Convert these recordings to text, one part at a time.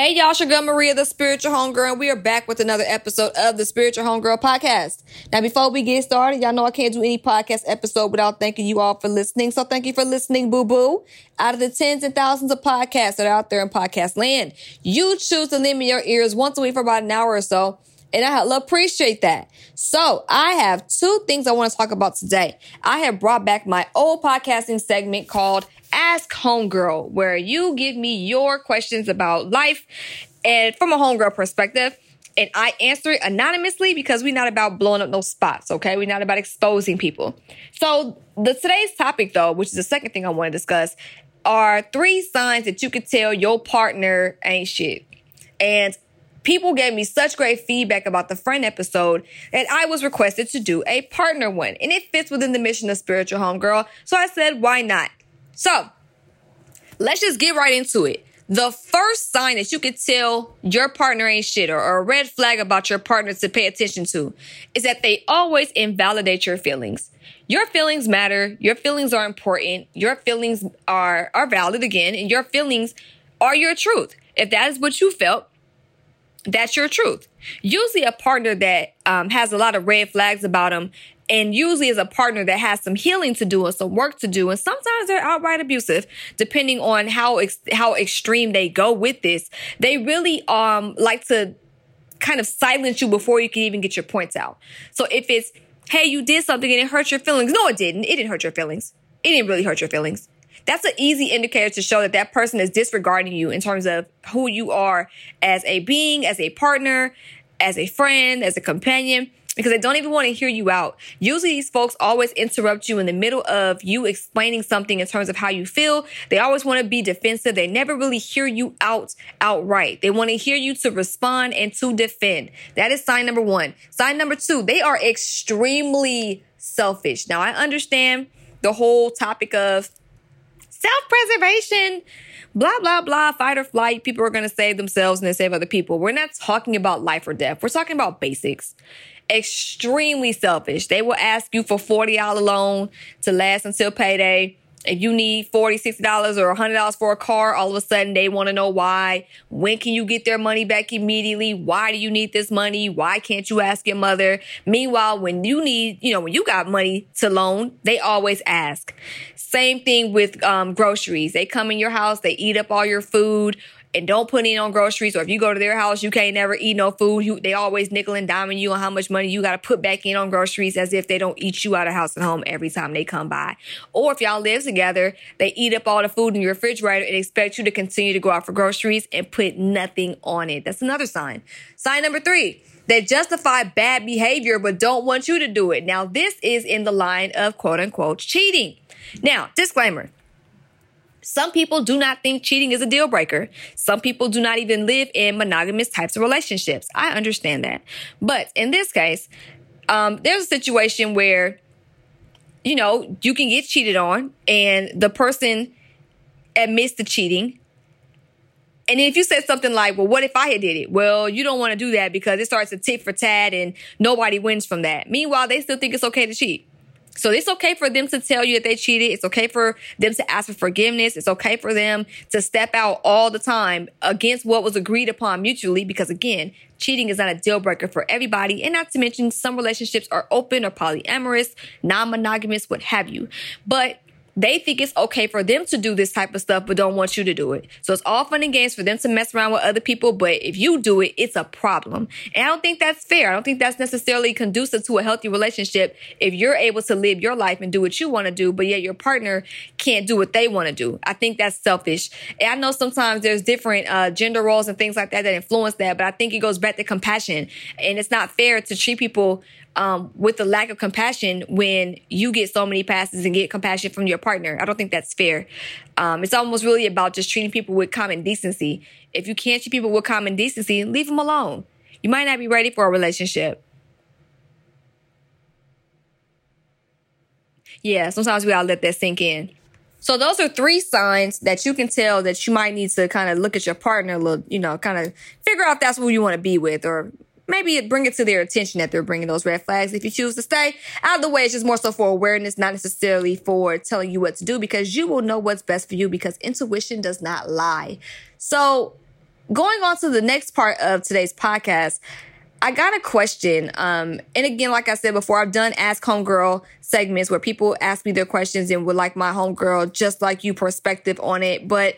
Hey y'all, it's your girl Maria, the Spiritual Homegirl, and we are back with another episode of the Spiritual Homegirl podcast. Now, before we get started, y'all know I can't do any podcast episode without thanking you all for listening. So thank you for listening, boo boo. Out of the tens and thousands of podcasts that are out there in podcast land, you choose to lend me your ears once a week for about an hour or so. And I appreciate that. So I have two things I want to talk about today. I have brought back my old podcasting segment called Ask Homegirl, where you give me your questions about life and from a homegirl perspective. And I answer it anonymously because we're not about blowing up no spots, okay? We're not about exposing people. So the today's topic though, which is the second thing I want to discuss, are three signs that you could tell your partner ain't shit. And people gave me such great feedback about the friend episode that I was requested to do a partner one. And it fits within the mission of Spiritual Homegirl. So I said, why not? So let's just get right into it. The first sign that you could tell your partner ain't shit or, or, a red flag about your partner to pay attention to is that they always invalidate your feelings. Your feelings matter. Your feelings are important. Your feelings are, are valid again, and your feelings are your truth. If that is what you felt, that's your truth. Usually a partner that um, has a lot of red flags about them and usually is a partner that has some healing to do and some work to do. And sometimes they're outright abusive depending on how ex- how extreme they go with this. They really um like to kind of silence you before you can even get your points out. So if it's hey you did something and it hurt your feelings no it didn't. It didn't hurt your feelings. It didn't really hurt your feelings. That's an easy indicator to show that that person is disregarding you in terms of who you are as a being as a partner as a friend as a companion because they don't even want to hear you out. Usually these folks always interrupt you in the middle of you explaining something in terms of how you feel. They always want to be defensive. They never really hear you out outright. They want to hear you to respond and to defend. That is sign number one. Sign number two, they are extremely selfish. Now I understand the whole topic of self-preservation blah, blah, blah, fight or flight. People are going to save themselves and they save other people. We're not talking about life or death. We're talking about basics extremely selfish. They will ask you for $40 loan to last until payday. If you need $40, $60 or $100 for a car, all of a sudden they want to know why. When can you get their money back immediately? Why do you need this money? Why can't you ask your mother? Meanwhile, when you need, you know, when you got money to loan, they always ask. Same thing with um, groceries. They come in your house, they eat up all your food and don't put in on groceries. Or if you go to their house, you can't never eat no food. You, they always nickel and diming you on how much money you got to put back in on groceries as if they don't eat you out of house and home every time they come by. Or if y'all live together, they eat up all the food in your refrigerator and expect you to continue to go out for groceries and put nothing on it. That's another sign. Sign number three. They justify bad behavior, but don't want you to do it. Now, this is in the line of quote unquote cheating. Now, disclaimer. Some people do not think cheating is a deal breaker. Some people do not even live in monogamous types of relationships. I understand that. But in this case, um, there's a situation where, you know, you can get cheated on and the person admits to cheating. And if you said something like, well, what if I had did it? Well, you don't want to do that because it starts a tit for tat and nobody wins from that. Meanwhile, they still think it's okay to cheat. So it's okay for them to tell you that they cheated. It's okay for them to ask for forgiveness. It's okay for them to step out all the time against what was agreed upon mutually. Because again, cheating is not a deal breaker for everybody. And not to mention some relationships are open or polyamorous, non-monogamous, what have you. But they think it's okay for them to do this type of stuff, but don't want you to do it. So it's all fun and games for them to mess around with other people. But if you do it, it's a problem. And I don't think that's fair. I don't think that's necessarily conducive to a healthy relationship if you're able to live your life and do what you want to do, but yet your partner can't do what they want to do. I think that's selfish. And I know sometimes there's different uh, gender roles and things like that that influence that, but I think it goes back to compassion. And it's not fair to treat people um, with the lack of compassion when you get so many passes and get compassion from your partner. I don't think that's fair. Um, it's almost really about just treating people with common decency. If you can't treat people with common decency, leave them alone. You might not be ready for a relationship. Yeah, sometimes we gotta let that sink in. So those are three signs that you can tell that you might need to kind of look at your partner a little, you know, kind of figure out that's who you want to be with or maybe bring it to their attention that they're bringing those red flags. If you choose to stay out of the way, it's just more so for awareness, not necessarily for telling you what to do because you will know what's best for you because intuition does not lie. So going on to the next part of today's podcast, I got a question. Um, and again, like I said before, I've done Ask Homegirl segments where people ask me their questions and would like my homegirl, just like you, perspective on it. But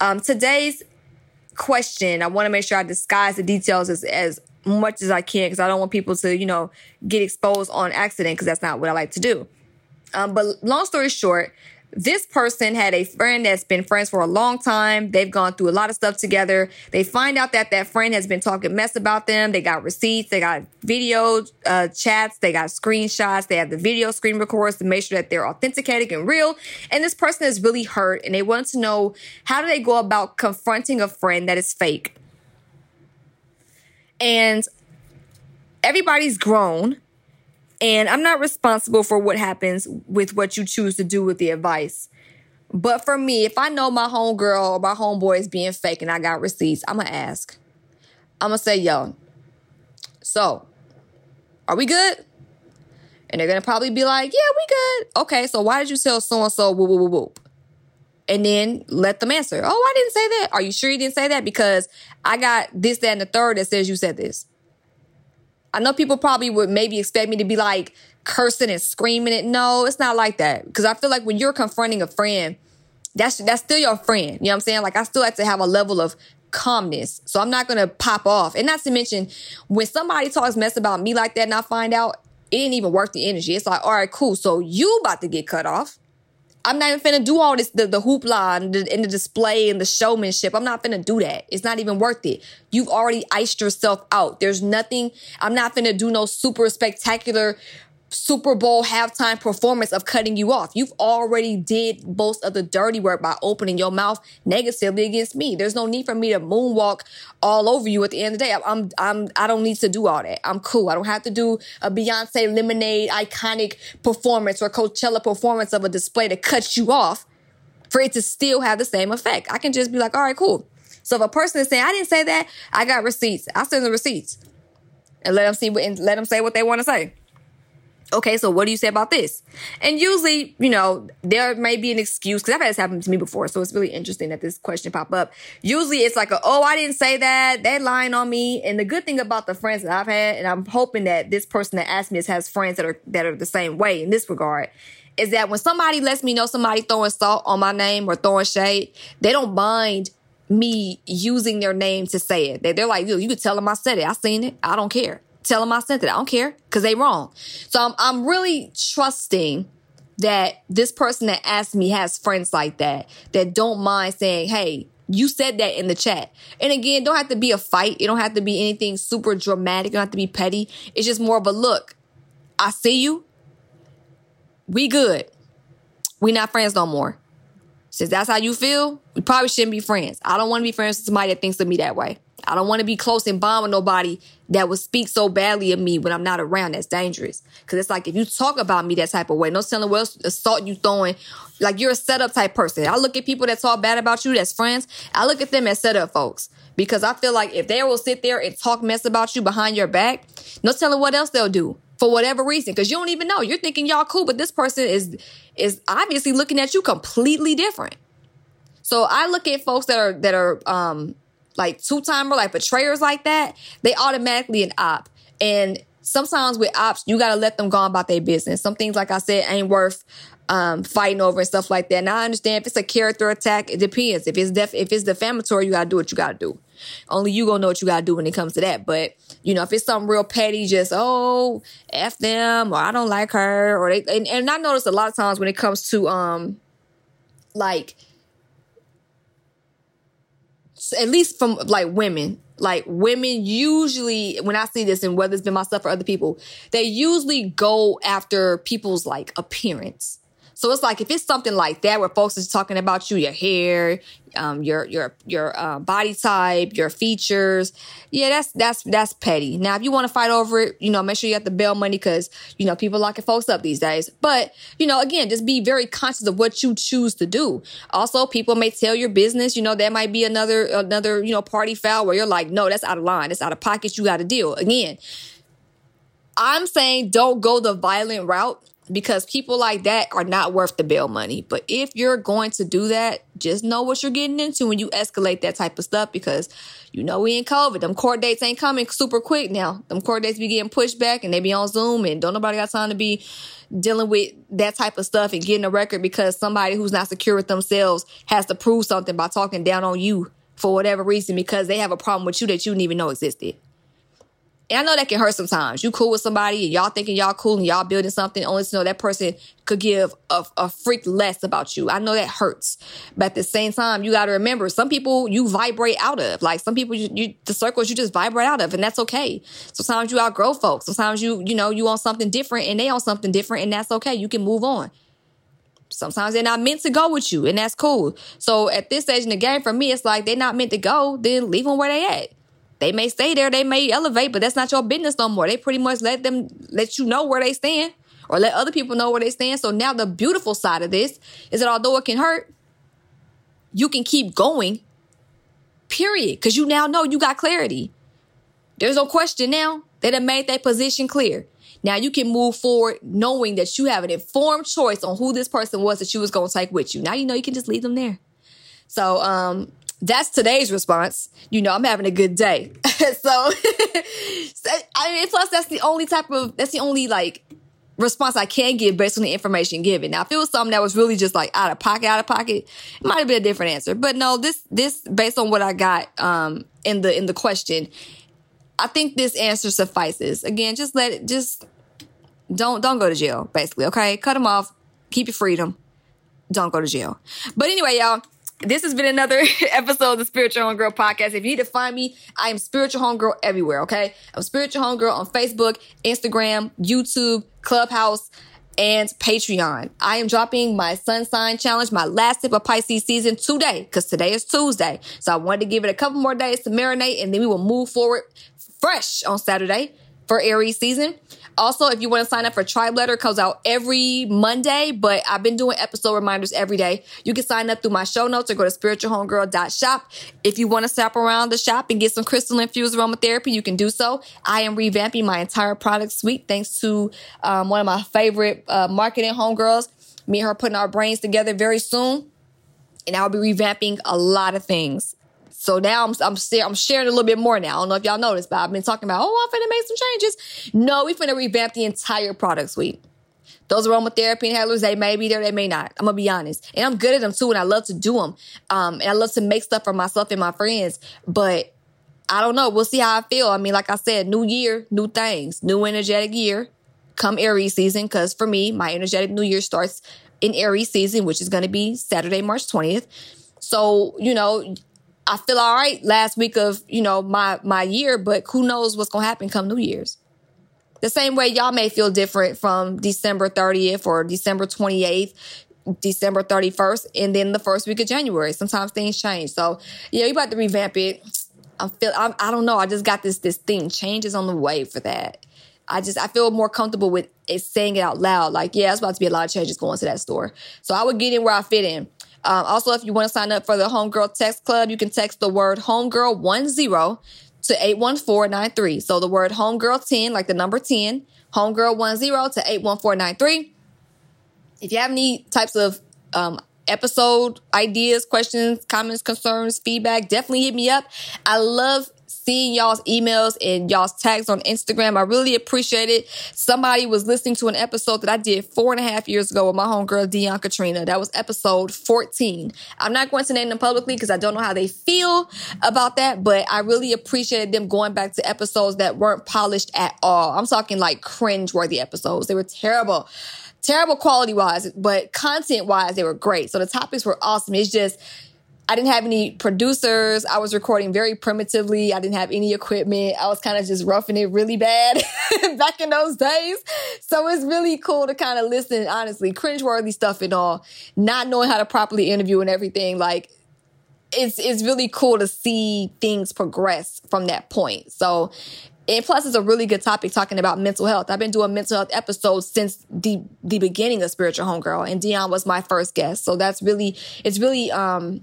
um, today's question, I want to make sure I disguise the details as, as much as I can because I don't want people to, you know, get exposed on accident because that's not what I like to do. Um, but long story short, this person had a friend that's been friends for a long time. They've gone through a lot of stuff together. They find out that that friend has been talking mess about them. They got receipts, they got video uh, chats, they got screenshots, they have the video screen records to make sure that they're authentic and real. And this person is really hurt and they want to know how do they go about confronting a friend that is fake. And everybody's grown and I'm not responsible for what happens with what you choose to do with the advice. But for me, if I know my homegirl or my homeboy is being fake and I got receipts, I'm gonna ask. I'm gonna say, yo, so are we good? And they're gonna probably be like, yeah, we good. Okay, so why did you tell so and so whoop whoop whoop whoop? And then let them answer. Oh, I didn't say that. Are you sure you didn't say that? Because I got this, that, and the third that says you said this. I know people probably would maybe expect me to be like cursing and screaming it. No, it's not like that. Because I feel like when you're confronting a friend, that's that's still your friend. You know what I'm saying? Like I still have to have a level of calmness. So I'm not gonna pop off. And not to mention, when somebody talks mess about me like that and I find out it ain't even worth the energy. It's like, all right, cool. So you about to get cut off. I'm not even finna do all this, the, the hoopla and the, and the display and the showmanship. I'm not finna do that. It's not even worth it. You've already iced yourself out. There's nothing, I'm not finna do no super spectacular Super Bowl halftime performance of cutting you off. You've already did most of the dirty work by opening your mouth negatively against me. There's no need for me to moonwalk all over you at the end of the day. I'm, I'm, I don't need to do all that. I'm cool. I don't have to do a Beyonce Lemonade iconic performance or Coachella performance of a display to cut you off for it to still have the same effect. I can just be like, all right, cool. So if a person is saying, I didn't say that, I got receipts. I send the receipts and let them see what, and let them say what they want to say okay, so what do you say about this? And usually, you know, there may be an excuse because I've had this happen to me before. So it's really interesting that this question pop up. Usually it's like, a, oh, I didn't say that. They're lying on me. And the good thing about the friends that I've had, and I'm hoping that this person that asked me this has friends that are, that are the same way in this regard, is that when somebody lets me know somebody throwing salt on my name or throwing shade, they don't mind me using their name to say it. They're like, you could tell them I said it. I seen it. I don't care. Tell them I sent it. I don't care because they wrong. So I'm, I'm really trusting that this person that asked me has friends like that, that don't mind saying, Hey, you said that in the chat. And again, don't have to be a fight. It don't have to be anything super dramatic. It don't have to be petty. It's just more of a look. I see you. We good. We not friends no more. Since that's how you feel, we probably shouldn't be friends. I don't want to be friends with somebody that thinks of me that way. I don't want to be close and bond with nobody that would speak so badly of me when I'm not around. That's dangerous. Cause it's like if you talk about me that type of way, no telling what else assault you throwing. Like you're a setup type person. I look at people that talk bad about you that's friends. I look at them as setup folks. Because I feel like if they will sit there and talk mess about you behind your back, no telling what else they'll do for whatever reason. Cause you don't even know. You're thinking y'all cool, but this person is is obviously looking at you completely different. So I look at folks that are that are um like two timer, like betrayers like that, they automatically an op. And sometimes with ops, you gotta let them go about their business. Some things, like I said, ain't worth um, fighting over and stuff like that. Now I understand if it's a character attack, it depends. If it's def- if it's defamatory, you gotta do what you gotta do. Only you gonna know what you gotta do when it comes to that. But you know, if it's something real petty, just oh f them or I don't like her or they and, and I notice a lot of times when it comes to um like at least from like women, like women usually, when I see this and whether it's been myself or other people, they usually go after people's like appearance. So it's like if it's something like that where folks is talking about you, your hair, um, your your your uh, body type, your features, yeah, that's that's that's petty. Now, if you want to fight over it, you know, make sure you have the bail money because you know people locking folks up these days. But you know, again, just be very conscious of what you choose to do. Also, people may tell your business. You know, that might be another another you know party foul where you're like, no, that's out of line, that's out of pocket. You got to deal again. I'm saying don't go the violent route because people like that are not worth the bail money. But if you're going to do that, just know what you're getting into when you escalate that type of stuff because you know we in COVID. Them court dates ain't coming super quick now. Them court dates be getting pushed back and they be on Zoom and don't nobody got time to be dealing with that type of stuff and getting a record because somebody who's not secure with themselves has to prove something by talking down on you for whatever reason because they have a problem with you that you didn't even know existed. And I know that can hurt sometimes. You cool with somebody and y'all thinking y'all cool and y'all building something only to know that person could give a, a freak less about you. I know that hurts. But at the same time, you got to remember some people you vibrate out of. Like some people, you, you, the circles you just vibrate out of and that's okay. Sometimes you outgrow folks. Sometimes you, you know, you want something different and they on something different and that's okay. You can move on. Sometimes they're not meant to go with you and that's cool. So at this stage in the game, for me, it's like they're not meant to go. Then leave them where they at. They may stay there, they may elevate, but that's not your business no more. They pretty much let them let you know where they stand or let other people know where they stand. So now the beautiful side of this is that although it can hurt, you can keep going. Period. Because you now know you got clarity. There's no question now. They have made that position clear. Now you can move forward knowing that you have an informed choice on who this person was that you was going to take with you. Now you know you can just leave them there. So, um, that's today's response. You know, I'm having a good day. so, I mean, plus that's the only type of, that's the only like response I can give based on the information given. Now, if it was something that was really just like out of pocket, out of pocket, it might have been a different answer. But no, this, this based on what I got, um, in the, in the question, I think this answer suffices. Again, just let it, just don't, don't go to jail, basically. Okay. Cut them off. Keep your freedom. Don't go to jail. But anyway, y'all, this has been another episode of the Spiritual Homegirl podcast. If you need to find me, I am Spiritual Homegirl everywhere, okay? I'm Spiritual Homegirl on Facebook, Instagram, YouTube, Clubhouse, and Patreon. I am dropping my sun sign challenge, my last tip of Pisces season today, because today is Tuesday. So I wanted to give it a couple more days to marinate, and then we will move forward fresh on Saturday for Aries season. Also, if you want to sign up for Tribe Letter, comes out every Monday, but I've been doing episode reminders every day. You can sign up through my show notes or go to spiritualhomegirl.shop. If you want to stop around the shop and get some crystal infused aromatherapy, you can do so. I am revamping my entire product suite thanks to um, one of my favorite uh, marketing homegirls. Me and her putting our brains together very soon. And I'll be revamping a lot of things. So now I'm I'm, I'm sharing a little bit more now. I don't know if y'all noticed, but I've been talking about, oh, I'm finna make some changes. No, we finna revamp the entire product suite. Those aromatherapy inhalers, they may be there, they may not. I'm gonna be honest. And I'm good at them too, and I love to do them. Um, and I love to make stuff for myself and my friends. But I don't know. We'll see how I feel. I mean, like I said, new year, new things, new energetic year. Come Aries season, because for me, my energetic new year starts in Aries season, which is gonna be Saturday, March 20th. So, you know, I feel all right last week of, you know, my, my year, but who knows what's going to happen come New Year's. The same way y'all may feel different from December 30th or December 28th, December 31st, and then the first week of January. Sometimes things change. So yeah, you about to revamp it. I feel, I'm, I don't know. I just got this, this thing changes on the way for that. I just, I feel more comfortable with it saying it out loud. Like, yeah, it's about to be a lot of changes going to that store. So I would get in where I fit in. Um, also, if you want to sign up for the Homegirl Text Club, you can text the word Homegirl 10 to 81493. So the word Homegirl 10, like the number 10, Homegirl 10 to 81493. If you have any types of um, episode ideas, questions, comments, concerns, feedback, definitely hit me up. I love seeing y'all's emails and y'all's tags on Instagram. I really appreciate it. Somebody was listening to an episode that I did four and a half years ago with my homegirl, Dion Katrina. That was episode 14. I'm not going to name them publicly because I don't know how they feel about that, but I really appreciated them going back to episodes that weren't polished at all. I'm talking like cringe worthy episodes. They were terrible terrible quality wise, but content wise, they were great. So the topics were awesome. It's just, I didn't have any producers. I was recording very primitively. I didn't have any equipment. I was kind of just roughing it really bad back in those days. So it's really cool to kind of listen, honestly, cringeworthy stuff and all, not knowing how to properly interview and everything. Like, it's it's really cool to see things progress from that point. So and plus it's a really good topic talking about mental health. I've been doing mental health episodes since the the beginning of Spiritual Homegirl, and Dion was my first guest. So that's really it's really um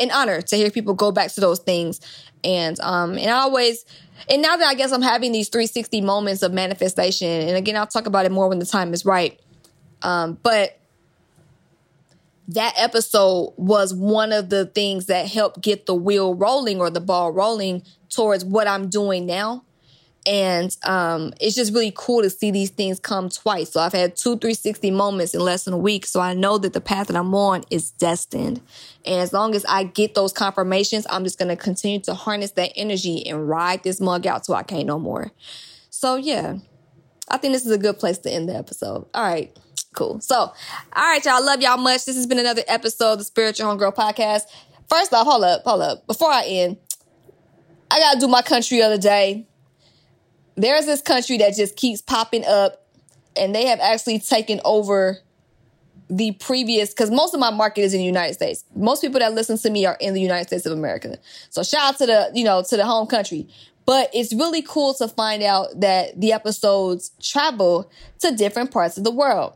an honor to hear people go back to those things. And um and I always and now that I guess I'm having these 360 moments of manifestation, and again I'll talk about it more when the time is right. Um, but that episode was one of the things that helped get the wheel rolling or the ball rolling towards what I'm doing now. And um, it's just really cool to see these things come twice. So I've had two 360 moments in less than a week. So I know that the path that I'm on is destined. And as long as I get those confirmations, I'm just going to continue to harness that energy and ride this mug out till I can't no more. So yeah, I think this is a good place to end the episode. All right. Cool. So, all right, y'all. Love y'all much. This has been another episode of the Spiritual Homegirl Podcast. First off, hold up, hold up. Before I end, I gotta do my country of the day. There's this country that just keeps popping up, and they have actually taken over the previous because most of my market is in the United States. Most people that listen to me are in the United States of America. So shout out to the, you know, to the home country. But it's really cool to find out that the episodes travel to different parts of the world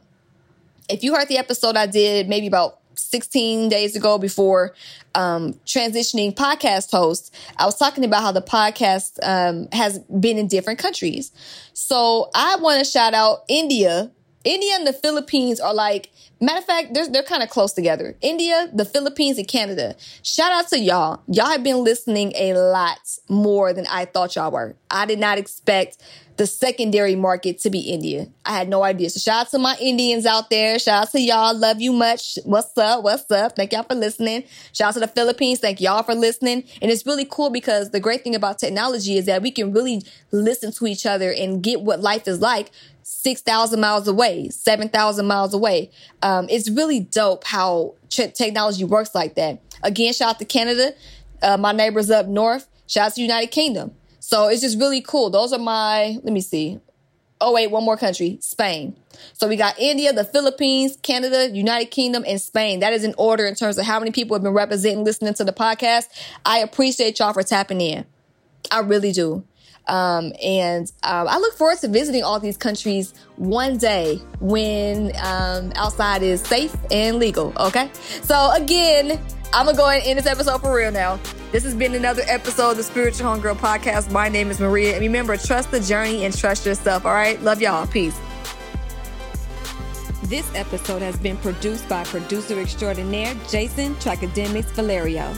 if you heard the episode I did maybe about 16 days ago before um, transitioning podcast host, I was talking about how the podcast um, has been in different countries. So I want to shout out India. India and the Philippines are like, matter of fact, they're, they're kind of close together. India, the Philippines, and Canada. Shout out to y'all. Y'all have been listening a lot more than I thought y'all were. I did not expect the secondary market to be India. I had no idea. So shout out to my Indians out there. Shout out to y'all. Love you much. What's up? What's up? Thank y'all for listening. Shout out to the Philippines. Thank y'all for listening. And it's really cool because the great thing about technology is that we can really listen to each other and get what life is like 6,000 miles away, 7,000 miles away. Um, it's really dope how technology works like that. Again, shout out to Canada, uh, my neighbors up north. Shout out to United Kingdom. So it's just really cool. Those are my, let me see. Oh, wait, one more country, Spain. So we got India, the Philippines, Canada, United Kingdom, and Spain. That is in order in terms of how many people have been representing, listening to the podcast. I appreciate y'all for tapping in. I really do. Um, and um, I look forward to visiting all these countries one day when um, outside is safe and legal. Okay. So, again, I'm to go and end this episode for real now. This has been another episode of the Spiritual Homegirl Podcast. My name is Maria. And remember, trust the journey and trust yourself. All right. Love y'all. Peace. This episode has been produced by producer extraordinaire Jason Tracademics Valerio.